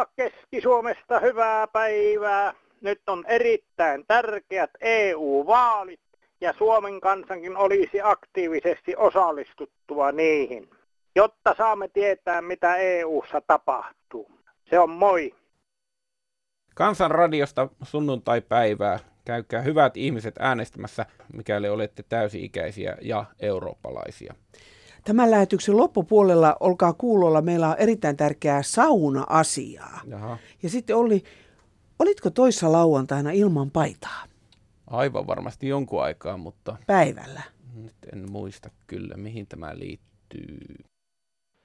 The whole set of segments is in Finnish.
Arppa Keski-Suomesta hyvää päivää. Nyt on erittäin tärkeät EU-vaalit ja Suomen kansankin olisi aktiivisesti osallistuttua niihin, jotta saamme tietää, mitä EU:ssa tapahtuu. Se on moi. Kansanradiosta sunnuntai-päivää. Käykää hyvät ihmiset äänestämässä, mikäli olette täysi-ikäisiä ja eurooppalaisia. Tämän lähetyksen loppupuolella, olkaa kuulolla, meillä on erittäin tärkeää sauna-asiaa. Jaha. Ja sitten oli, olitko toissa lauantaina ilman paitaa? Aivan varmasti jonkun aikaa, mutta Päivällä. nyt en muista kyllä, mihin tämä liittyy.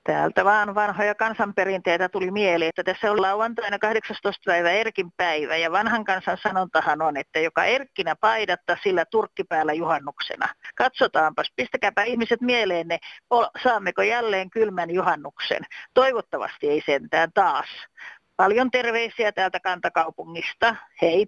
Täältä vaan vanhoja kansanperinteitä tuli mieleen, että tässä on lauantaina 18. päivä Erkin päivä ja vanhan kansan sanontahan on, että joka Erkkinä paidatta sillä turkki päällä juhannuksena. Katsotaanpas, pistäkääpä ihmiset mieleenne, ol- saammeko jälleen kylmän juhannuksen. Toivottavasti ei sentään taas. Paljon terveisiä täältä kantakaupungista. Hei!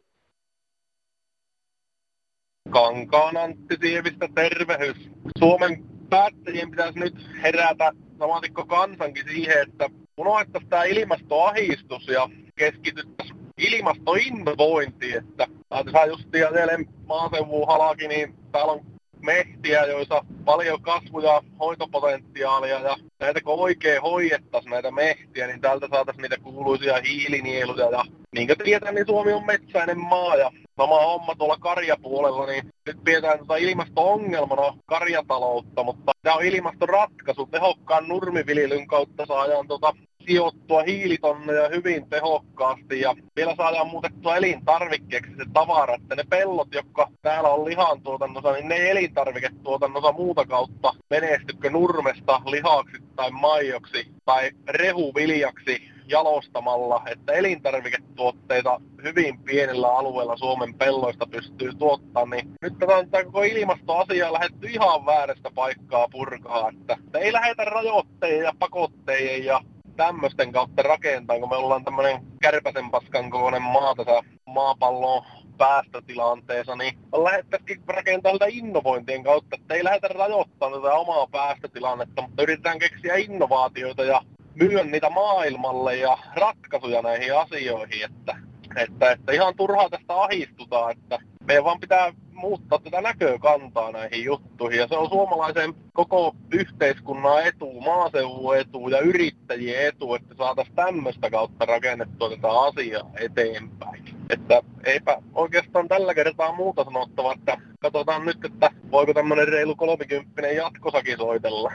Kankaan Antti Sievistä tervehys. Suomen päättäjien pitäisi nyt herätä samatikko kansankin siihen, että unohdettaisiin tämä ilmastoahistus ja keskityttäisiin ilmastoinnovointiin, että saa justia siellä maaseudun halaki, niin täällä on mehtiä, joissa paljon kasvu- ja hoitopotentiaalia ja näitä kun oikein hoidettaisiin näitä mehtiä, niin täältä saataisiin niitä kuuluisia hiilinieluja ja niin kuin tiedetään, niin Suomi on metsäinen maa ja sama homma tuolla karjapuolella, niin nyt pidetään tuota ilmasto-ongelmana karjataloutta, mutta tämä on ilmastoratkaisu. Tehokkaan nurmiviljelyn kautta saadaan tuota sijoittua hiilitonneja hyvin tehokkaasti ja vielä saadaan muutettua elintarvikkeeksi se tavara, että ne pellot, jotka täällä on lihantuotannossa, niin ne elintarviketuotannossa muuta kautta menestykö nurmesta lihaksi tai maijoksi tai rehuviljaksi jalostamalla, että elintarviketuotteita hyvin pienellä alueella Suomen pelloista pystyy tuottamaan, niin nyt tätä on tämä koko ilmastoasia lähdetty ihan väärästä paikkaa purkaa, että ei lähetä rajoitteiden ja pakotteiden ja tämmöisten kautta rakentaa, kun me ollaan tämmöinen kärpäsen paskan kokoinen maa tässä maapallon päästötilanteessa, niin lähettäisikin rakentaa sitä innovointien kautta, että ei lähdetä rajoittamaan tätä omaa päästötilannetta, mutta yritetään keksiä innovaatioita ja myydä niitä maailmalle ja ratkaisuja näihin asioihin, että, että, että ihan turhaa tästä ahistutaan, että meidän vaan pitää muuttaa tätä näkökantaa näihin juttuihin. Ja se on suomalaisen koko yhteiskunnan etu, maaseudun etu ja yrittäjien etu, että saataisiin tämmöistä kautta rakennettua tätä asiaa eteenpäin. Että eipä oikeastaan tällä kertaa muuta sanottavaa, että katsotaan nyt, että voiko tämmöinen reilu 30 jatkossakin soitella.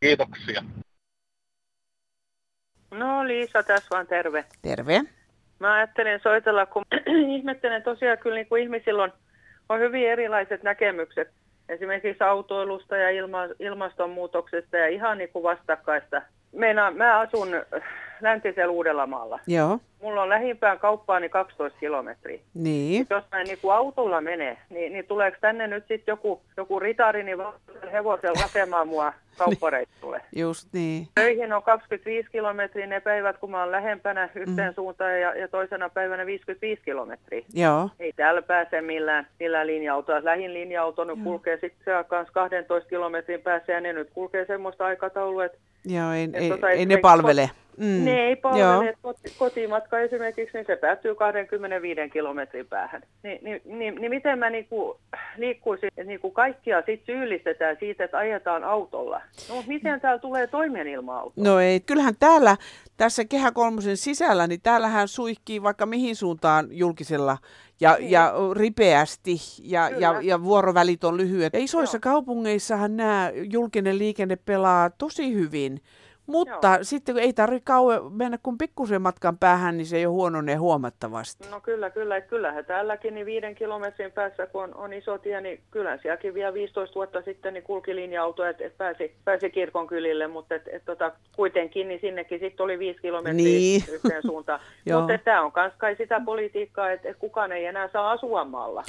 Kiitoksia. No Liisa tässä vaan terve. Terve. Mä ajattelin soitella, kun ihmettelen tosiaan kyllä niin kuin ihmisillä on, on hyvin erilaiset näkemykset esimerkiksi autoilusta ja ilma, ilmastonmuutoksesta ja ihan niin kuin vastakkaista. Meina, mä asun läntisellä Uudellamaalla. Joo. Mulla on lähimpään kauppaani 12 kilometriä. Niin. Jos mä niin kuin autolla menee, niin, niin tuleeko tänne nyt sitten joku, joku ritari niin hevosella hakemaan mua kauppareissulle? Just niin. Töihin on 25 kilometriä ne päivät, kun mä oon lähempänä yhteen mm. suuntaan ja, ja toisena päivänä 55 kilometriä. Joo. Ei täällä pääse millään, millään linja-autoa. Lähin linja-auto nyt kulkee sitten kanssa 12 kilometrin päässä ja ne nyt kulkee semmoista aikataulua, että Joo, ei, Et ei, tota, ei ne esimerkiksi palvele. Mm. ne ei Joo. palvele. Koti, kotimatka esimerkiksi, niin se päättyy 25 kilometrin päähän. Ni, niin, niin, niin miten mä niinku liikkuisin, että niinku kaikkia sit syyllistetään siitä, että ajetaan autolla. No miten täällä tulee toimeen ilman autoa? No ei, kyllähän täällä, tässä Kehä Kolmosen sisällä, niin täällähän suihkii vaikka mihin suuntaan julkisella ja, ja ripeästi ja, ja, Kyllä. ja vuorovälit on lyhyet. Ja isoissa kaupungeissahan nämä julkinen liikenne pelaa tosi hyvin, mutta Joo. sitten kun ei tarvitse kauan mennä kuin pikkusen matkan päähän, niin se jo huononee huomattavasti. No kyllä, kyllä. Kyllähän täälläkin niin viiden kilometrin päässä, kun on, on iso tie, niin kyllä sielläkin vielä 15 vuotta sitten niin kulki linja-auto, että et pääsi, pääsi kirkon kylille, mutta et, et, tota, kuitenkin niin sinnekin sitten oli viisi kilometriä Niin. yhteen suuntaan. Mutta tämä on myös kai sitä politiikkaa, että et kukaan ei enää saa asua maalla.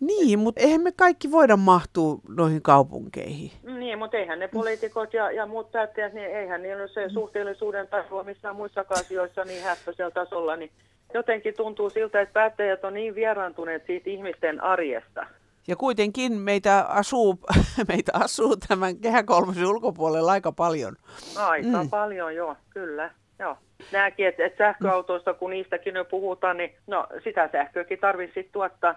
Niin, mutta eihän me kaikki voida mahtua noihin kaupunkeihin. Niin, mutta eihän ne poliitikot ja, ja muut päättäjät, niin eihän niillä ole se suhteellisuuden tajua missään muissakaan asioissa niin häppöisellä tasolla, niin jotenkin tuntuu siltä, että päättäjät on niin vieraantuneet siitä ihmisten arjesta. Ja kuitenkin meitä asuu, meitä asuu tämän Kehä Kolmosen ulkopuolella aika paljon. Aika Mm. mm. paljon, joo, kyllä. Joo. Nämäkin, että, että sähköautoista, kun niistäkin jo puhutaan, niin no, sitä sähköäkin tarvitsisi tuottaa.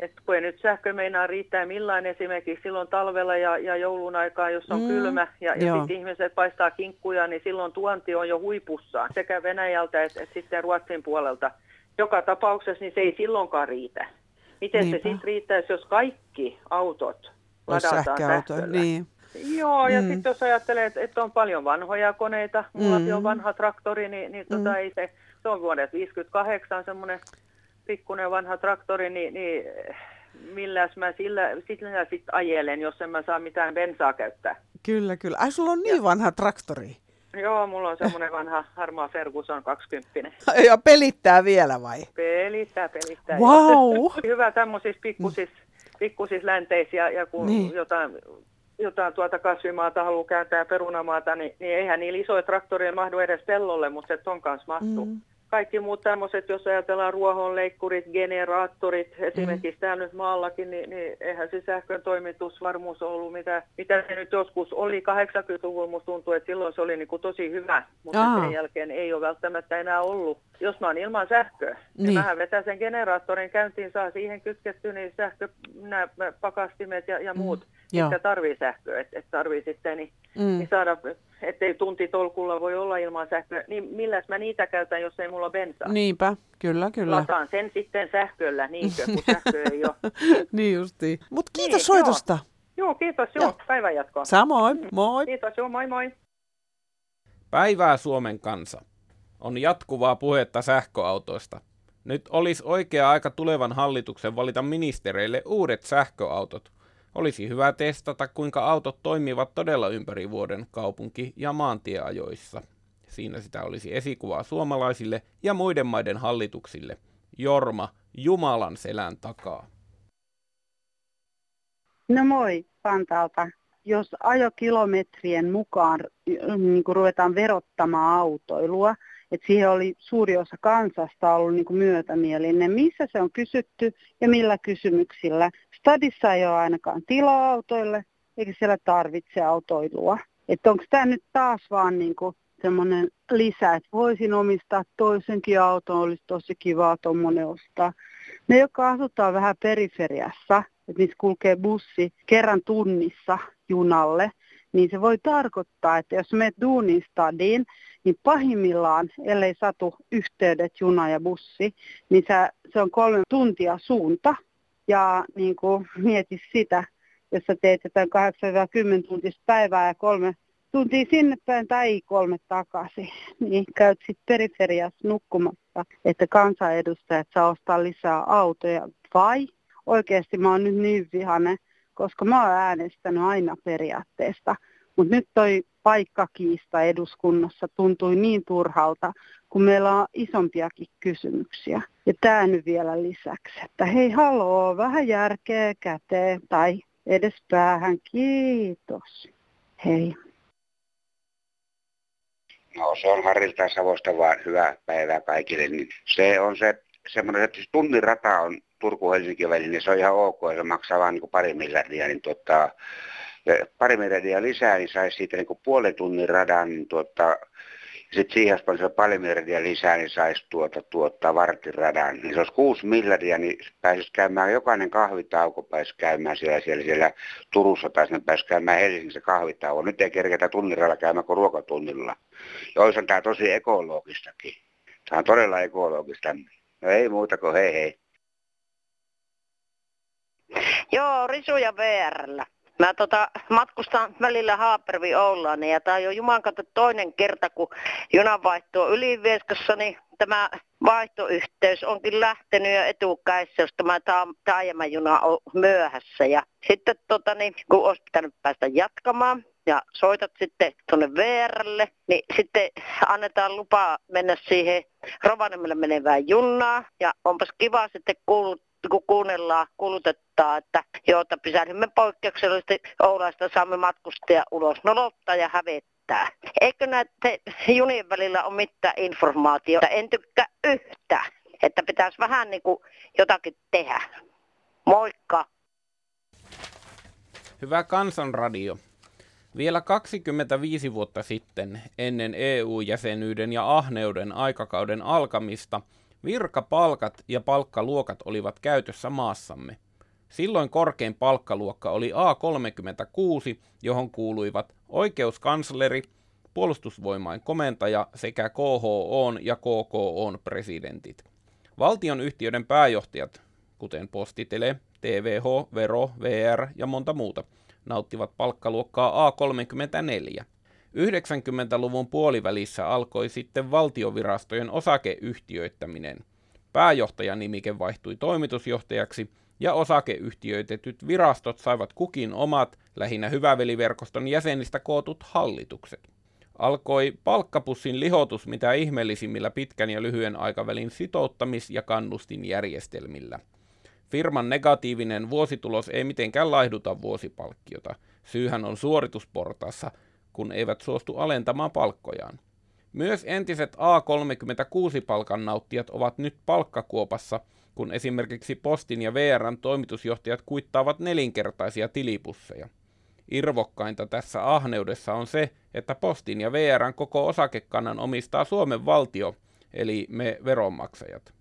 Että kun ei nyt sähkö meinaa riittää millään esimerkiksi silloin talvella ja, ja joulun aikaa, jos on mm, kylmä ja, ja sitten ihmiset paistaa kinkkuja, niin silloin tuonti on jo huipussaan sekä Venäjältä että, että sitten Ruotsin puolelta. Joka tapauksessa niin se ei silloinkaan riitä. Miten Niinpä. se sitten riittäisi, jos kaikki autot ladataan sähköllä? Niin. Joo, ja mm. sitten jos ajattelee, että, että on paljon vanhoja koneita, mulla mm. on vanha traktori, niin, niin tota mm. ei se, se on vuodet 58 semmoinen pikkuinen vanha traktori, niin, niin milläs mä sillä, sillä sit ajelen, jos en mä saa mitään bensaa käyttää. Kyllä, kyllä. Ai, sulla on niin ja. vanha traktori. Joo, mulla on semmoinen vanha harmaa Ferguson 20. ja pelittää vielä vai? Pelittää, pelittää. Wow! Hyvä tämmöisissä pikkusissa, pikkusis länteissä ja, ja kun niin. jotain jotain tuota kasvimaata haluaa kääntää perunamaata, niin, niin eihän niillä isoja traktoreilla mahdu edes pellolle, mutta se ton kanssa mahtuu. Mm kaikki muut tämmöiset, jos ajatellaan ruohonleikkurit, generaattorit, esimerkiksi mm. täällä nyt maallakin, niin, niin eihän se sähkön toimitusvarmuus ollut, mitä, mitä se nyt joskus oli 80-luvulla, musta tuntuu, että silloin se oli niin kuin tosi hyvä, mutta Aa. sen jälkeen ei ole välttämättä enää ollut. Jos mä oon ilman sähköä, niin, niin mähän vetän sen generaattorin käyntiin, saa siihen kytketty niin sähkö, nämä pakastimet ja, ja muut, mm. Mitkä tarvii sähköä, että et tarvii sitten niin, mm. niin saada ettei tuntitolkulla voi olla ilman sähköä, niin milläs mä niitä käytän, jos ei mulla bensaa? Niinpä, kyllä, kyllä. Lataan sen sitten sähköllä, niinkö, kun sähkö ei ole. niin justiin. Mutta kiitos niin, soitosta. Joo. joo, kiitos, joo. joo. Päivän jatkoa. Samoin, mm. moi. Kiitos, joo, moi moi. Päivää Suomen kansa. On jatkuvaa puhetta sähköautoista. Nyt olisi oikea aika tulevan hallituksen valita ministereille uudet sähköautot – olisi hyvä testata, kuinka autot toimivat todella ympäri vuoden kaupunki- ja maantieajoissa. Siinä sitä olisi esikuvaa suomalaisille ja muiden maiden hallituksille. Jorma, Jumalan selän takaa. No moi, Pantaalta. Jos ajokilometrien mukaan niin ruvetaan verottamaan autoilua, että siihen oli suuri osa kansasta ollut niin kuin myötämielinen. Missä se on kysytty ja millä kysymyksillä? Stadissa ei ole ainakaan tilaa autoille, eikä siellä tarvitse autoilua. Että onko tämä nyt taas vaan niin kuin semmoinen lisä, että voisin omistaa toisenkin auton, olisi tosi kiva tuommoinen ostaa. Me, jotka asutaan vähän periferiassa, että missä kulkee bussi kerran tunnissa junalle, niin se voi tarkoittaa, että jos menet duunin stadiin, niin pahimmillaan, ellei satu yhteydet, juna ja bussi, niin se on kolme tuntia suunta. Ja niin kuin mieti sitä, jos sä teet jotain 8-10 tuntista päivää ja kolme tuntia sinne päin tai kolme takaisin, niin käyt sitten periferiassa nukkumassa, että kansanedustajat saa ostaa lisää autoja. Vai oikeasti mä oon nyt niin vihane, koska mä oon äänestänyt aina periaatteesta. Mutta nyt toi paikkakiista eduskunnassa tuntui niin turhalta, kun meillä on isompiakin kysymyksiä. Ja tämä nyt vielä lisäksi, että hei haloo, vähän järkeä käteen tai edes päähän, kiitos. Hei. No se on Harilta Savosta vaan hyvää päivää kaikille. Niin se on se semmoinen, että tunnin rata on Turku-Helsinki välillä, niin se on ihan ok, se maksaa vain niin pari miljardia, niin tuota, pari miljardia lisää, niin saisi siitä niin puolen tunnin radan, niin tuota, sitten siihen, jos paljon paljon miljardia lisää, niin saisi tuota, tuota vartiradan. Niin se olisi kuusi miljardia, niin pääsisi käymään, jokainen kahvitauko pääsisi käymään siellä, siellä, siellä Turussa tai sinne pääsisi käymään Helsingissä kahvitauko. Nyt ei kerketä tunniralla käymään kuin ruokatunnilla. Ja olisihan tämä tosi ekologistakin. Tämä on todella ekologista. No ei muuta kuin hei hei. Joo, Risu ja VRllä. Mä tota, matkustan välillä Haapervi Oullaan ja tämä on jo Juman toinen kerta, kun junanvaihto on Ylivieskassa, niin tämä vaihtoyhteys onkin lähtenyt jo etukäissä, jos tämä taajamajuna on myöhässä. Ja sitten tota, niin, kun olisi pitänyt päästä jatkamaan, ja soitat sitten tuonne VRlle, niin sitten annetaan lupa mennä siihen Rovaniemelle menevään junnaan. Ja onpas kiva sitten kuulut, kun kuunnellaan, kuulutettaa, että joo, että pysähdymme poikkeuksellisesti Oulaista saamme matkustajia ulos nolottaa ja hävettää. Eikö näiden junien välillä ole mitään informaatiota? En tykkää yhtä, että pitäisi vähän niin kuin jotakin tehdä. Moikka! Hyvä kansanradio. Vielä 25 vuotta sitten, ennen EU-jäsenyyden ja ahneuden aikakauden alkamista, virkapalkat ja palkkaluokat olivat käytössä maassamme. Silloin korkein palkkaluokka oli A36, johon kuuluivat oikeuskansleri, puolustusvoimain komentaja sekä KHOn ja KKOn presidentit. Valtion yhtiöiden pääjohtajat, kuten Postitele, TVH, Vero, VR ja monta muuta, nauttivat palkkaluokkaa A34. 90-luvun puolivälissä alkoi sitten valtiovirastojen osakeyhtiöittäminen. Pääjohtajan nimike vaihtui toimitusjohtajaksi ja osakeyhtiöitetyt virastot saivat kukin omat, lähinnä hyväveliverkoston jäsenistä kootut hallitukset. Alkoi palkkapussin lihotus mitä ihmeellisimmillä pitkän ja lyhyen aikavälin sitouttamis- ja kannustinjärjestelmillä. Firman negatiivinen vuositulos ei mitenkään laihduta vuosipalkkiota. Syyhän on suoritusportaassa, kun eivät suostu alentamaan palkkojaan. Myös entiset A36-palkan nauttijat ovat nyt palkkakuopassa, kun esimerkiksi Postin ja VRn toimitusjohtajat kuittaavat nelinkertaisia tilipusseja. Irvokkainta tässä ahneudessa on se, että Postin ja VRn koko osakekannan omistaa Suomen valtio, eli me veronmaksajat.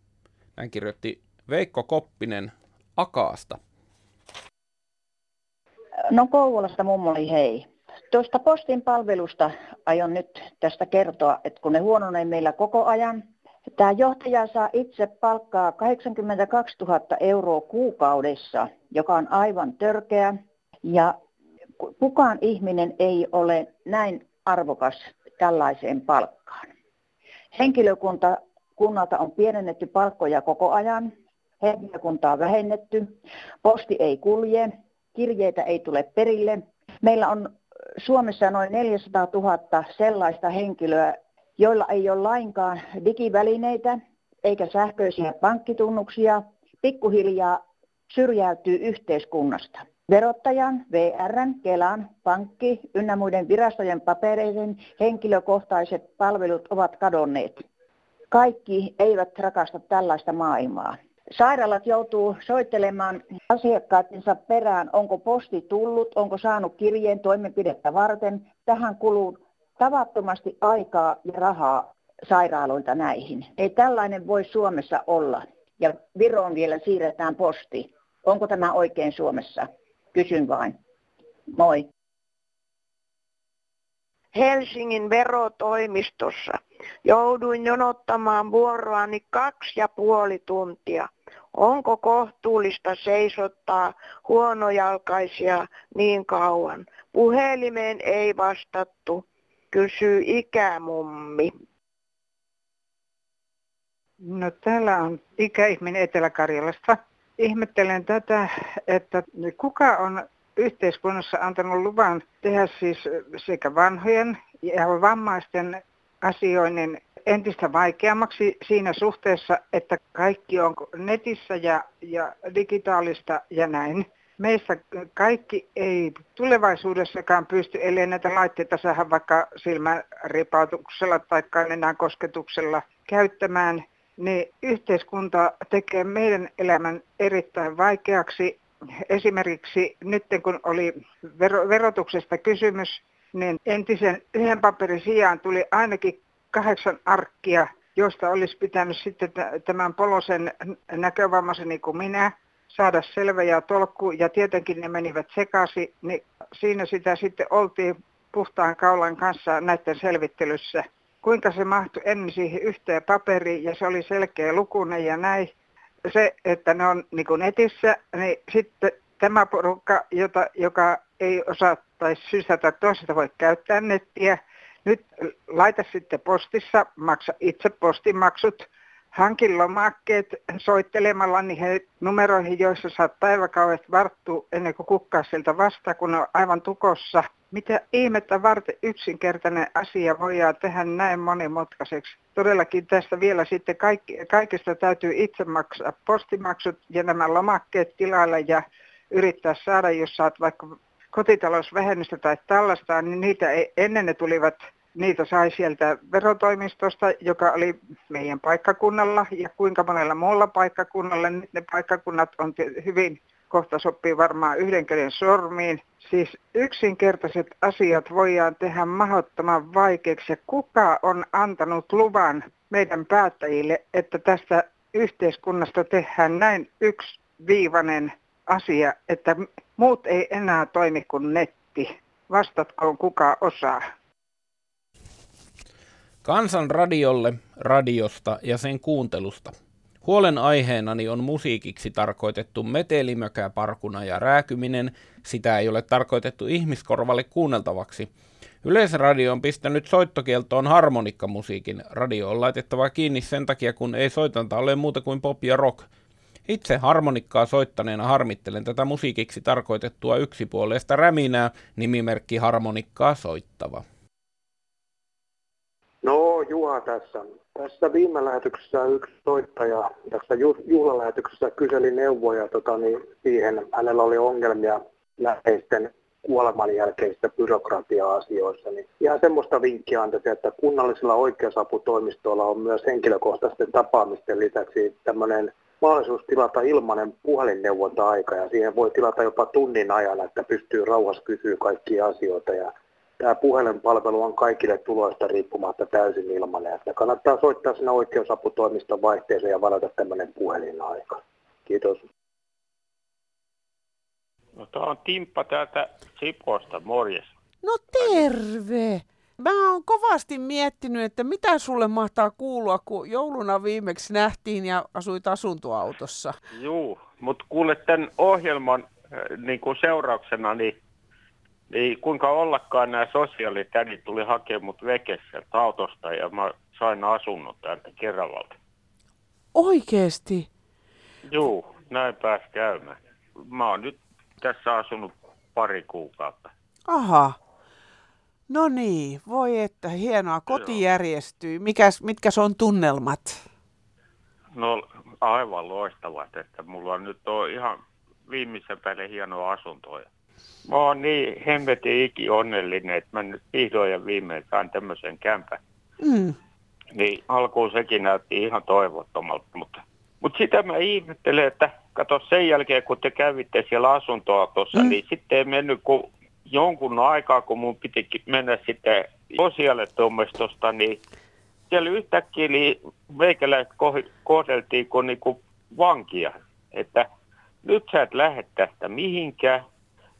Näin kirjoitti Veikko Koppinen Akaasta. No Kouvolasta mummoli hei. Tuosta postin palvelusta aion nyt tästä kertoa, että kun ne huononee meillä koko ajan, Tämä johtaja saa itse palkkaa 82 000 euroa kuukaudessa, joka on aivan törkeä. Ja kukaan ihminen ei ole näin arvokas tällaiseen palkkaan. Henkilökunta kunnalta on pienennetty palkkoja koko ajan, henkilökuntaa vähennetty, posti ei kulje, kirjeitä ei tule perille. Meillä on Suomessa noin 400 000 sellaista henkilöä, joilla ei ole lainkaan digivälineitä eikä sähköisiä pankkitunnuksia, pikkuhiljaa syrjäytyy yhteiskunnasta. Verottajan, VRn, Kelan, pankki ynnä muiden virastojen papereiden henkilökohtaiset palvelut ovat kadonneet. Kaikki eivät rakasta tällaista maailmaa. Sairaalat joutuu soittelemaan asiakkaattensa perään, onko posti tullut, onko saanut kirjeen toimenpidettä varten. Tähän kuluu tavattomasti aikaa ja rahaa sairaaloilta näihin. Ei tällainen voi Suomessa olla. Ja Viroon vielä siirretään posti. Onko tämä oikein Suomessa? Kysyn vain. Moi. Helsingin verotoimistossa. Jouduin jonottamaan vuoroani kaksi ja puoli tuntia. Onko kohtuullista seisottaa huonojalkaisia niin kauan? Puhelimeen ei vastattu kysyy ikämummi. No täällä on ikäihminen Etelä-Karjalasta. Ihmettelen tätä, että kuka on yhteiskunnassa antanut luvan tehdä siis sekä vanhojen ja vammaisten asioinnin entistä vaikeammaksi siinä suhteessa, että kaikki on netissä ja, ja digitaalista ja näin meistä kaikki ei tulevaisuudessakaan pysty, ellei näitä laitteita saada vaikka silmäripautuksella tai nenän kosketuksella käyttämään, niin yhteiskunta tekee meidän elämän erittäin vaikeaksi. Esimerkiksi nyt kun oli verotuksesta kysymys, niin entisen yhden paperin sijaan tuli ainakin kahdeksan arkkia, josta olisi pitänyt sitten tämän polosen näkövammaisen niin kuin minä saada selvä ja tolkku ja tietenkin ne menivät sekaisin, niin siinä sitä sitten oltiin puhtaan kaulan kanssa näiden selvittelyssä. Kuinka se mahtui ennen siihen yhteen paperiin ja se oli selkeä lukunen ja näin. Se, että ne on niin kuin netissä, niin sitten tämä porukka, jota, joka ei osaa tai sysätä toisesta voi käyttää nettiä, nyt laita sitten postissa, maksa itse postimaksut, hankin lomakkeet soittelemalla niihin numeroihin, joissa saat päiväkaudet varttua ennen kuin kukkaa sieltä vasta, kun on aivan tukossa. Mitä ihmettä varten yksinkertainen asia voidaan tehdä näin monimutkaiseksi? Todellakin tästä vielä sitten kaikki, kaikista täytyy itse maksaa postimaksut ja nämä lomakkeet tilalle ja yrittää saada, jos saat vaikka kotitalousvähennystä tai tällaista, niin niitä ei, ennen ne tulivat niitä sai sieltä verotoimistosta, joka oli meidän paikkakunnalla ja kuinka monella muulla paikkakunnalla. Nyt ne paikkakunnat on hyvin kohta sopii varmaan yhden käden sormiin. Siis yksinkertaiset asiat voidaan tehdä mahdottoman vaikeaksi. Ja kuka on antanut luvan meidän päättäjille, että tästä yhteiskunnasta tehdään näin yksiviivainen asia, että muut ei enää toimi kuin netti. Vastatkoon kuka osaa. Kansan radiolle, radiosta ja sen kuuntelusta. Huolen aiheenani on musiikiksi tarkoitettu metelimäkäparkuna ja rääkyminen, sitä ei ole tarkoitettu ihmiskorvalle kuunneltavaksi. Yleisradio on pistänyt soittokieltoon harmonikkamusiikin. Radio on laitettava kiinni sen takia, kun ei soitanta ole muuta kuin pop ja rock. Itse harmonikkaa soittaneena harmittelen tätä musiikiksi tarkoitettua yksipuolesta räminää, nimimerkki harmonikkaa soittava. No Juha tässä. Tässä viime lähetyksessä yksi soittaja tässä juhlalähetyksessä kyseli neuvoja tota, niin siihen. Hänellä oli ongelmia läheisten kuoleman jälkeisistä byrokratia-asioissa. Niin ihan semmoista vinkkiä antaisin, että kunnallisilla oikeusaputoimistoilla on myös henkilökohtaisten tapaamisten lisäksi tämmöinen mahdollisuus tilata ilmainen puhelinneuvonta-aika ja siihen voi tilata jopa tunnin ajan, että pystyy rauhassa kysyä kaikkia asioita ja tämä puhelinpalvelu on kaikille tuloista riippumatta täysin ilmainen. Että kannattaa soittaa sinne oikeusaputoimiston vaihteeseen ja varata tämmöinen puhelinaika. Kiitos. No tämä on Timppa täältä Siposta, morjes. No terve! Mä oon kovasti miettinyt, että mitä sulle mahtaa kuulua, kun jouluna viimeksi nähtiin ja asuit asuntoautossa. Juu, mutta kuule tämän ohjelman äh, niin kuin seurauksena, niin niin kuinka ollakaan nämä sosiaalitädit tuli hakemaan mut vekessä autosta ja mä sain asunnon täältä Keravalta. Oikeesti? Juu, näin pääs käymään. Mä oon nyt tässä asunut pari kuukautta. Aha. No niin, voi että hienoa. Koti Joo. järjestyy. Mikäs, mitkäs on tunnelmat? No aivan loistavat, että mulla on nyt on ihan viimeisen päälle hieno asunto. Mä oon niin hemmetin iki onnellinen, että mä nyt vihdoin ja viimein saan tämmöisen kämpän. Mm. Niin alkuun sekin näytti ihan toivottomalta, mutta, mutta sitä mä ihmettelen, että kato sen jälkeen kun te kävitte siellä asuntoa tuossa, mm. niin sitten ei mennyt kuin jonkun aikaa, kun mun piti mennä sitten sosiaalitoimistosta, niin siellä yhtäkkiä niin meikäläiset kohdeltiin kuin, niin kuin vankia, että nyt sä et lähde tästä mihinkään,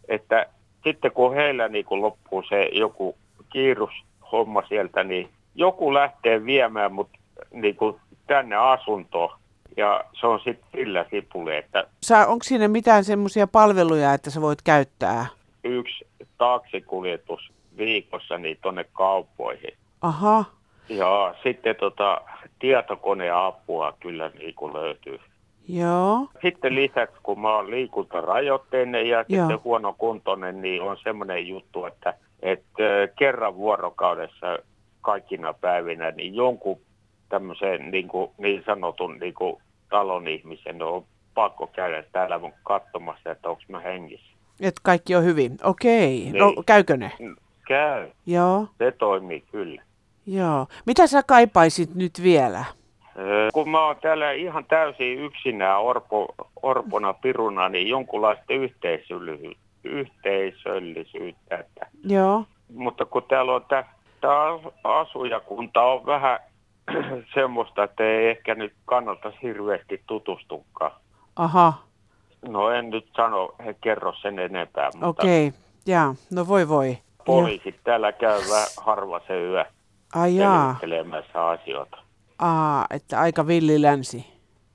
että sitten kun heillä niin kun loppuu se joku kiirushomma sieltä, niin joku lähtee viemään mut niin kuin tänne asuntoon. Ja se on sitten sillä sipuli, että... onko siinä mitään semmoisia palveluja, että sä voit käyttää? Yksi taksikuljetus viikossa niin tuonne kauppoihin. Aha. Ja sitten tota, tietokoneapua kyllä niin kuin löytyy. Joo. Sitten lisäksi, kun mä oon liikuntarajoitteinen ja Joo. sitten huonokuntoinen, niin on semmoinen juttu, että, että kerran vuorokaudessa kaikkina päivinä, niin jonkun tämmöisen niin, kuin, niin sanotun niin kuin talon ihmisen on pakko käydä täällä katsomassa, että onko mä hengissä. Että kaikki on hyvin. Okei. Niin. No käykö ne? Käy. Joo. Se toimii kyllä. Joo. Mitä sä kaipaisit nyt vielä? Kun mä oon täällä ihan täysin yksinään orpo, orpona piruna, niin jonkunlaista yhteisöllisyyttä. yhteisöllisyyttä että. Joo. Mutta kun täällä on tämä asujakunta on vähän semmoista, että ei ehkä nyt kannata hirveästi tutustukaan. Aha. No en nyt sano, he kerro sen enempää. Okei, okay. jaa, no voi voi. Poliisit ja. täällä käyvät harva se yö Ai jaa. asioita. Aa, että aika villi länsi.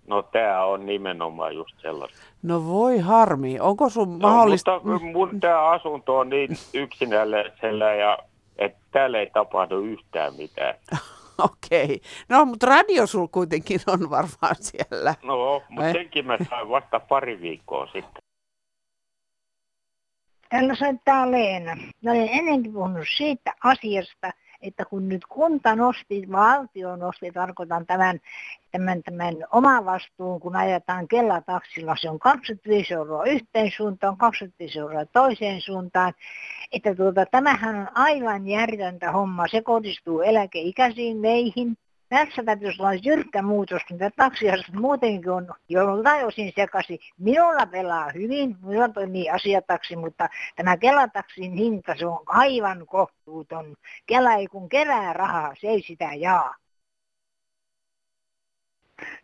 No tämä on nimenomaan just sellaista. No voi harmi. Onko sun no, mahdollista... Mutta mun tämä asunto on niin yksinäisellä ja että täällä ei tapahdu yhtään mitään. Okei. Okay. No, mutta radio sul kuitenkin on varmaan siellä. No, mutta senkin mä sain vasta pari viikkoa sitten. Täällä soittaa Leena. Mä olen ennenkin puhunut siitä asiasta, että kun nyt kunta nosti, valtio nosti, tarkoitan tämän, tämän, tämän omavastuun, kun ajetaan kellataksilla, se on 25 euroa yhteen suuntaan, 25 euroa toiseen suuntaan, että tuota, tämähän on aivan järjäntä homma, se kohdistuu eläkeikäisiin meihin, tässä täytyisi olla jyrkkä muutos, mitä taksiasiat muutenkin on joltain osin sekaisin. Minulla pelaa hyvin, minulla toimii asiataksi, mutta tämä Kelataksin hinta, se on aivan kohtuuton. Kela ei kun kerää rahaa, se ei sitä jaa.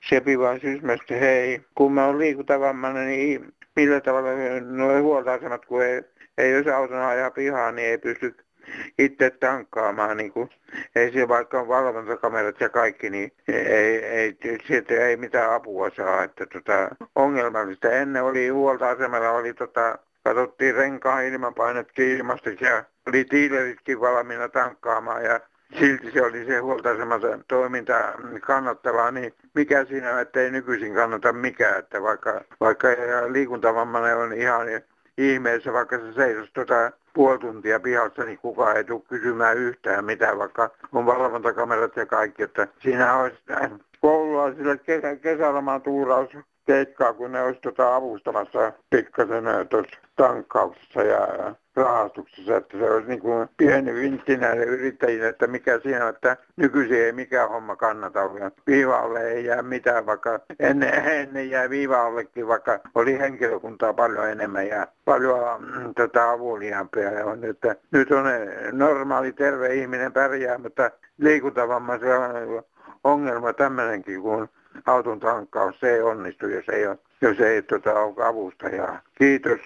Sepi vaan Sysmästä, hei, kun mä oon liikuntavammainen, niin millä tavalla nuo huoltoasemat, kun ei, ei jos auton ajaa pihaan, niin ei pysty itse tankkaamaan, niin kuin, ei se vaikka on valvontakamerat ja kaikki, niin ei, ei, sieltä ei mitään apua saa. Että tota, ongelmallista. Ennen oli huoltoasemalla, oli tota, katsottiin renkaan ilmapainetkin ilmasta ja oli tiileritkin valmiina tankkaamaan ja silti se oli se huoltoaseman toiminta kannattavaa, niin mikä siinä, että ei nykyisin kannata mikään, että vaikka, vaikka liikuntavammainen on ihan ihmeessä, vaikka se seisoisi tuota puoli tuntia pihassa, niin kukaan ei tule kysymään yhtään mitään, vaikka on valvontakamerat ja kaikki, että siinä olisi koululaisille kesä, kesäloman tuuraus keikkaa, kun ne olisi tuota avustamassa pikkasen tuossa tankkauksessa ja rahastuksessa, että se olisi niin kuin pieni vintti näille yrittäjille, että mikä siinä on, että nykyisin ei mikään homma kannata. Viivaalle ei jää mitään, vaikka ennen, ennen jäi viivaallekin, vaikka oli henkilökuntaa paljon enemmän ja paljon mm, tota, avuliaampia. Ja on, että nyt on normaali terve ihminen pärjää, mutta liikuntavammaisella on ongelma tämmöinenkin, kun auton tankkaus, se ei onnistu, jos ei, ole, jos ei tota, ole avustajaa. Kiitos,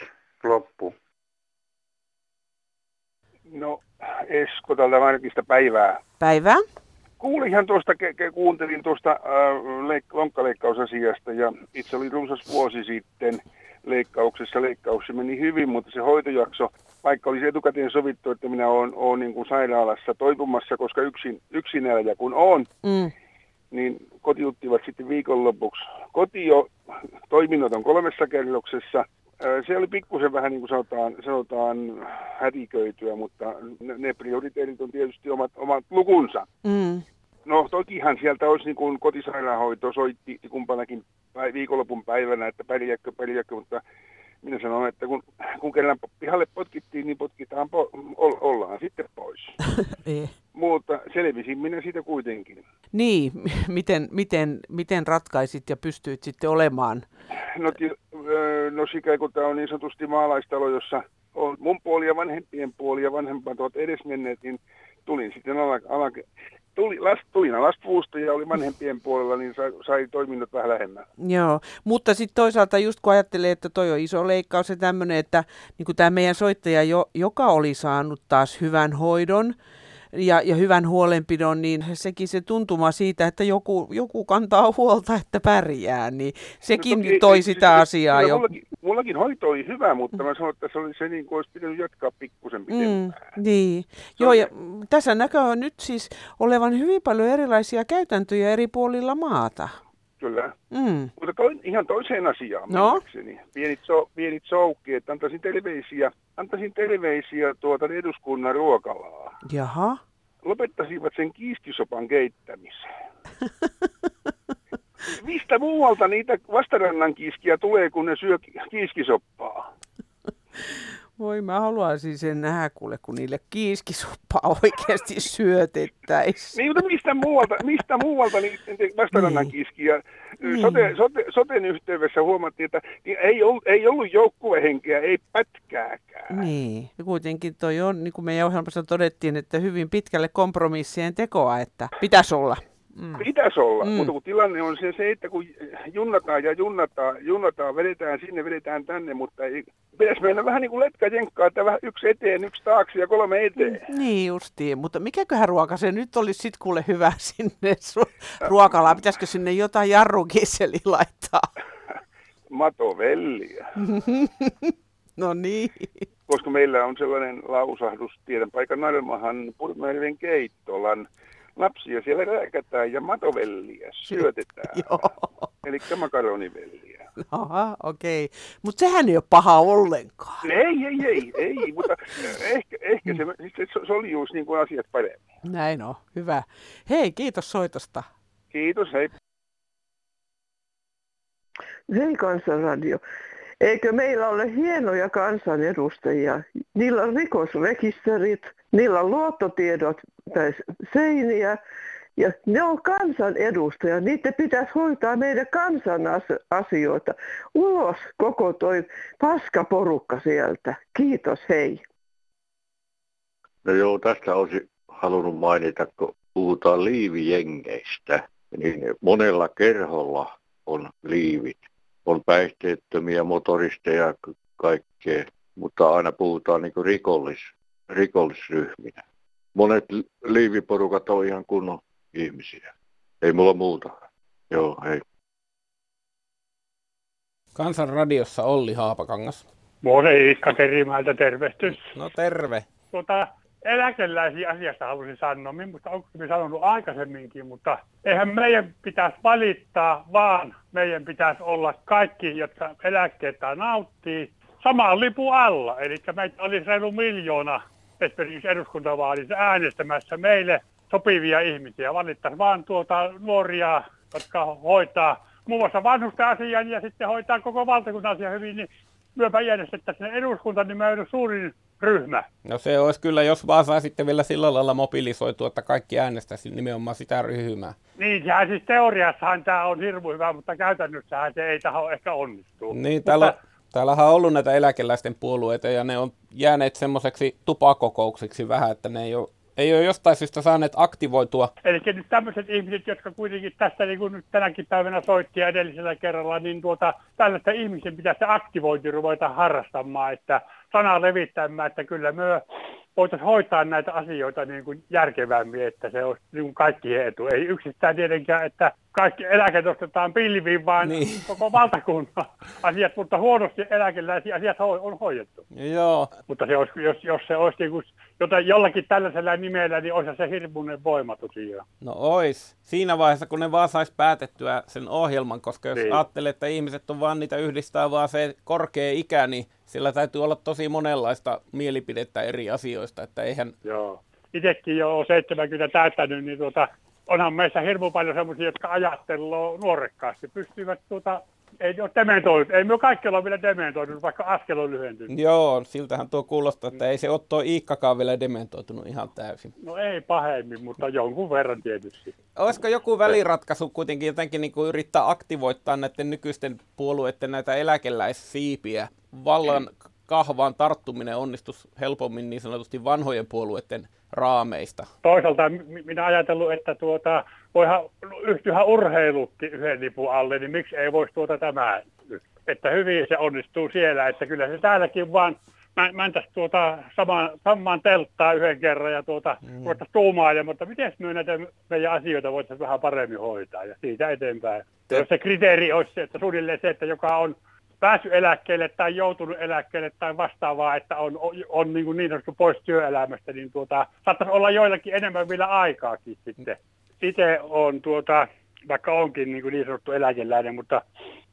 loppu. No Esko tältä Markista päivää. Päivää. Kuulinhan tuosta, ke- ke- kuuntelin tuosta äh, leik- lonkkaleikkausasiasta ja itse oli runsas vuosi sitten leikkauksessa. Leikkaus meni hyvin, mutta se hoitojakso, vaikka olisi etukäteen sovittu, että minä olen, olen niin kuin sairaalassa toipumassa, koska yksin, yksinäjä kun on, mm. Niin kotiuttivat sitten viikonlopuksi. Koti jo toiminnot on kolmessa kerroksessa – se oli pikkusen vähän niin kuin sanotaan, sanotaan hätiköityä, mutta ne prioriteetit on tietysti omat, omat lukunsa. Mm. No tokihan sieltä olisi niin kuin kotisairaanhoito soitti kumpanakin viikonlopun päivänä, että pärjääkö, pärjääkö, mutta minä sanon, että kun, kun kerran pihalle potkittiin, niin potkitaan, po, ollaan sitten pois. Mutta selvisin minä siitä kuitenkin. Niin, miten, miten, miten ratkaisit ja pystyit sitten olemaan? No, no sikäli kun tämä on niin sanotusti maalaistalo, jossa on mun puoli ja vanhempien puoli ja vanhempat ovat edesmenneet, niin tulin sitten ala, ala, tuli, last, tulin alas puusta ja oli vanhempien puolella, niin sai, sai toiminnot vähän lähemmän. Joo, mutta sitten toisaalta just kun ajattelee, että toi on iso leikkaus ja tämmöinen, että niin tämä meidän soittaja, jo, joka oli saanut taas hyvän hoidon, ja, ja hyvän huolenpidon, niin sekin se tuntuma siitä, että joku, joku kantaa huolta, että pärjää, niin sekin no toki, toi sitä asiaa jo. Mullakin, mullakin hoito oli hyvä, mutta mä sanoin, että se, oli, se niin kuin olisi pitänyt jatkaa pikkusen pitempään. Mm, niin, joo ja tässä näkyy nyt siis olevan hyvin paljon erilaisia käytäntöjä eri puolilla maata. Kyllä. Mm. Mutta toi, ihan toiseen asiaan no. Pienit, so, pienit soukki, että antaisin terveisiä, antaisin terveisiä tuota eduskunnan ruokalaa. Jaha. Lopettaisivat sen kiiskisopan keittämiseen. Mistä muualta niitä vastarannan kiiskiä tulee, kun ne syö kiiskisoppaa? Voi mä haluaisin sen nähdä kuule, kun niille kiiskisoppaa oikeasti syötettäisiin. Niin, mutta mistä muualta, mistä muualta niiden vastarannan niin. kiskiä? Niin. Sote, sote, soten yhteydessä huomattiin, että ei ollut, ei ollut joukkuehenkeä, ei pätkääkään. Niin, ja kuitenkin toi on, niin kuin meidän ohjelmassa todettiin, että hyvin pitkälle kompromissien tekoa, että pitäisi olla. Mm. Pitäisi olla, mm. mutta kun tilanne on se, se, että kun junnataan ja junnataan, junnataan, vedetään sinne, vedetään tänne, mutta ei, pitäisi mennä vähän niin kuin jenkkaa, että vähän yksi eteen, yksi taakse ja kolme eteen. Mm, niin justiin, mutta mikäköhän ruoka se nyt olisi sitten kuule hyvä sinne ruokalaan? Pitäisikö sinne jotain jarrukisseli laittaa? Matovelliä. no niin. Koska meillä on sellainen lausahdus, tiedän paikan Narmahan Purmajärven keittolan, lapsia siellä rääkätään ja matovelliä syötetään. Eli makaronivelliä. Aha, okei. Okay. Mutta sehän ei ole paha ollenkaan. Ei, ei, ei, ei mutta ehkä, ehkä se, se soljuus niin kuin asiat paremmin. Näin on, hyvä. Hei, kiitos soitosta. Kiitos, hei. Hei Kansanradio. Eikö meillä ole hienoja kansanedustajia? Niillä on rikosrekisterit, niillä on luottotiedot tai seiniä Ja ne on kansanedustajia, niiden pitäisi hoitaa meidän kansan asioita. Ulos koko toi paskaporukka sieltä. Kiitos, hei. No joo, tästä olisi halunnut mainita, kun puhutaan liivijengeistä, niin monella kerholla on liivit. On päihteettömiä motoristeja kaikkea, mutta aina puhutaan niin rikollis, rikollisryhminä. Monet liiviporukat on ihan kunnon ihmisiä. Ei mulla muuta. Joo, hei. Kansan radiossa Olli Haapakangas. Moi Iikka Kerimäeltä, tervehtys. No terve. Tuota, eläkeläisiä asiasta haluaisin sanoa. Minusta onko me sanonut aikaisemminkin, mutta eihän meidän pitäisi valittaa, vaan meidän pitäisi olla kaikki, jotka eläkkeitä nauttii, samaan lipun alla. Eli meitä olisi reilu miljoona esimerkiksi eduskuntavaalissa äänestämässä meille sopivia ihmisiä. Valittaisiin vaan tuota nuoria, jotka hoitaa muun muassa vanhusten asian ja sitten hoitaa koko valtakunnan asian hyvin, niin myöpä järjestettäisiin eduskunta, niin me suurin ryhmä. No se olisi kyllä, jos vaan saa sitten vielä sillä lailla mobilisoitua, että kaikki äänestäisi nimenomaan sitä ryhmää. Niin, sehän siis teoriassahan tämä on hirmu hyvä, mutta käytännössähän se ei taho ehkä onnistu. Niin, mutta... täällä, täällähän on ollut näitä eläkeläisten puolueita ja ne on jääneet semmoiseksi tupakokouksiksi vähän, että ne ei ole ei ole jostain syystä saaneet aktivoitua. Eli nyt tämmöiset ihmiset, jotka kuitenkin tästä niin kuin nyt tänäkin päivänä soitti edellisellä kerralla, niin tuota, tällaista ihmisen pitäisi aktivointi ruveta harrastamaan, että sanaa levittämään, että kyllä me voitaisiin hoitaa näitä asioita niin kuin järkevämmin, että se olisi niin kuin kaikkien etu. Ei yksistään tietenkään, että kaikki eläke nostetaan pilviin, vaan niin. koko valtakunnan asiat, mutta huonosti eläkeläisiä asiat on hoidettu. Joo. Mutta se olisi, jos, jos se olisi niin kuin, joten jollakin tällaisella nimellä, niin olisi se hirmuinen voima tosiaan. No ois. Siinä vaiheessa, kun ne vaan saisi päätettyä sen ohjelman, koska jos niin. ajattelee, että ihmiset on vaan niitä yhdistää vaan se korkea ikä, niin sillä täytyy olla tosi monenlaista mielipidettä eri asioista, että eihän... Joo. Itsekin jo on 70 täyttänyt, niin tuota, onhan meissä hirmu paljon semmoisia, jotka ajattelua nuorekkaasti, pystyvät tuota, ei ole dementoidut. Ei me kaikki olla vielä dementoidut, vaikka askel on lyhentynyt. Joo, siltähän tuo kuulostaa, että ei se ole tuo Iikkakaan vielä dementoitunut ihan täysin. No ei pahemmin, mutta jonkun verran tietysti. Olisiko joku väliratkaisu kuitenkin jotenkin niin kuin yrittää aktivoittaa näiden nykyisten puolueiden näitä eläkeläissiipiä vallan kahvaan tarttuminen onnistus helpommin niin sanotusti vanhojen puolueiden raameista. Toisaalta minä ajatellut, että tuota, voihan yhtyä urheilukin yhden lipun alle, niin miksi ei voisi tuota tämä Että hyvin se onnistuu siellä, että kyllä se täälläkin vaan mä, mäntäisi tuota samaan, samaan telttaa yhden kerran ja tuota, mm. tuumaa, mutta miten me näitä meidän asioita voitaisiin vähän paremmin hoitaa ja siitä eteenpäin. Te... Jos se kriteeri olisi se, että suunnilleen se, että joka on päässyt eläkkeelle tai joutunut eläkkeelle tai vastaavaa, että on, on, on niin, kuin niin sanottu pois työelämästä, niin tuota, saattaisi olla joillakin enemmän vielä aikaakin sitten. Itse on tuota, vaikka onkin niin, kuin niin sanottu eläkeläinen, mutta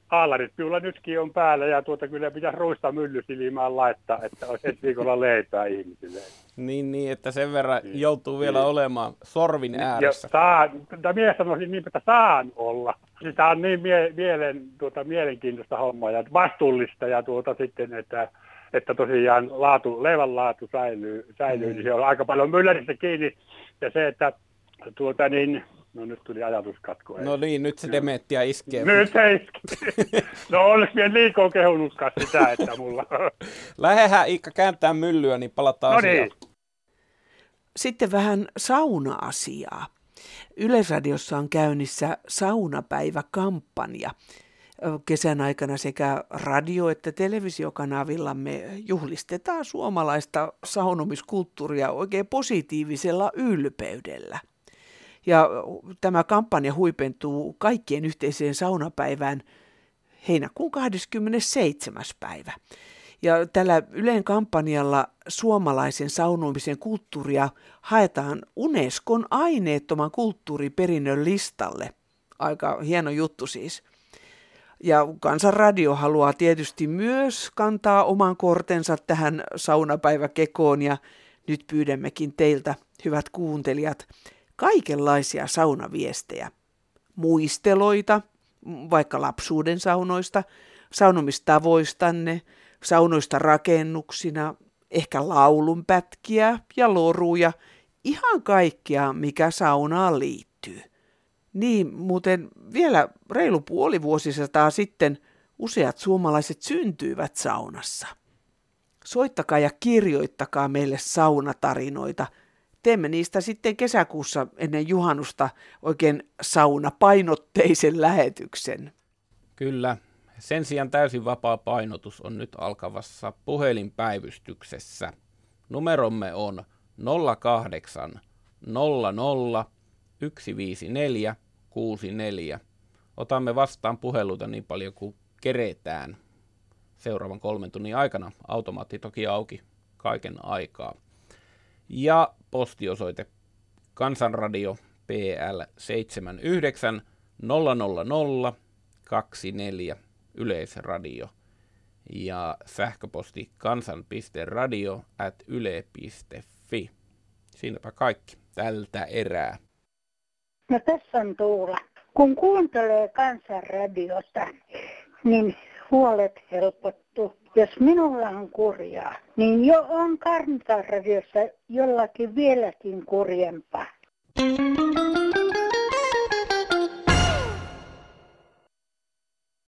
haalarit kyllä nytkin on päällä ja tuota kyllä pitäisi ruista myllysilmään laittaa, että olisi ensi viikolla leipää ihmisille. Niin, niin, että sen verran niin, joutuu vielä niin. olemaan sorvin ääressä. Ja saa, mies sanoisin niin, että saan olla. Sitä on niin mie- mielen, tuota, mielenkiintoista hommaa ja vastuullista ja tuota sitten, että että tosiaan laatu, leivän laatu säilyy, säilyy mm. niin se on aika paljon myllärissä kiinni. Ja se, että tuota niin, No nyt tuli ajatuskatko. No niin, nyt se dementia iskee. Nyt se iskee. No olisi vielä liikoa kehunutkaan sitä, että mulla... Lähehän Iikka kääntää myllyä, niin palataan no niin. Sitten vähän sauna-asiaa. Yleisradiossa on käynnissä saunapäiväkampanja. Kesän aikana sekä radio- että televisiokanavillamme juhlistetaan suomalaista saunomiskulttuuria oikein positiivisella ylpeydellä. Ja tämä kampanja huipentuu kaikkien yhteiseen saunapäivään heinäkuun 27. päivä. Ja tällä Ylen kampanjalla suomalaisen saunomisen kulttuuria haetaan Unescon aineettoman kulttuuriperinnön listalle. Aika hieno juttu siis. Ja Kansanradio haluaa tietysti myös kantaa oman kortensa tähän saunapäiväkekoon ja nyt pyydämmekin teiltä, hyvät kuuntelijat, kaikenlaisia saunaviestejä. Muisteloita, vaikka lapsuuden saunoista, saunomistavoistanne, saunoista rakennuksina, ehkä laulunpätkiä ja loruja, ihan kaikkea, mikä saunaan liittyy. Niin, muuten vielä reilu puoli vuosisataa sitten useat suomalaiset syntyivät saunassa. Soittakaa ja kirjoittakaa meille saunatarinoita. Teemme niistä sitten kesäkuussa ennen juhannusta oikein saunapainotteisen lähetyksen. Kyllä. Sen sijaan täysin vapaa painotus on nyt alkavassa puhelinpäivystyksessä. Numeromme on 08 00 154 64. Otamme vastaan puheluita niin paljon kuin keretään seuraavan kolmen tunnin aikana. Automaatti toki auki kaiken aikaa. Ja postiosoite Kansanradio PL 79 000 24 Yleisradio ja sähköposti kansan.radio at yle.fi. Siinäpä kaikki tältä erää. No tässä on Tuula. Kun kuuntelee kansanradiota, niin huolet helpottu. Jos minulla on kurjaa, niin jo on kansanradiossa jollakin vieläkin kurjempaa.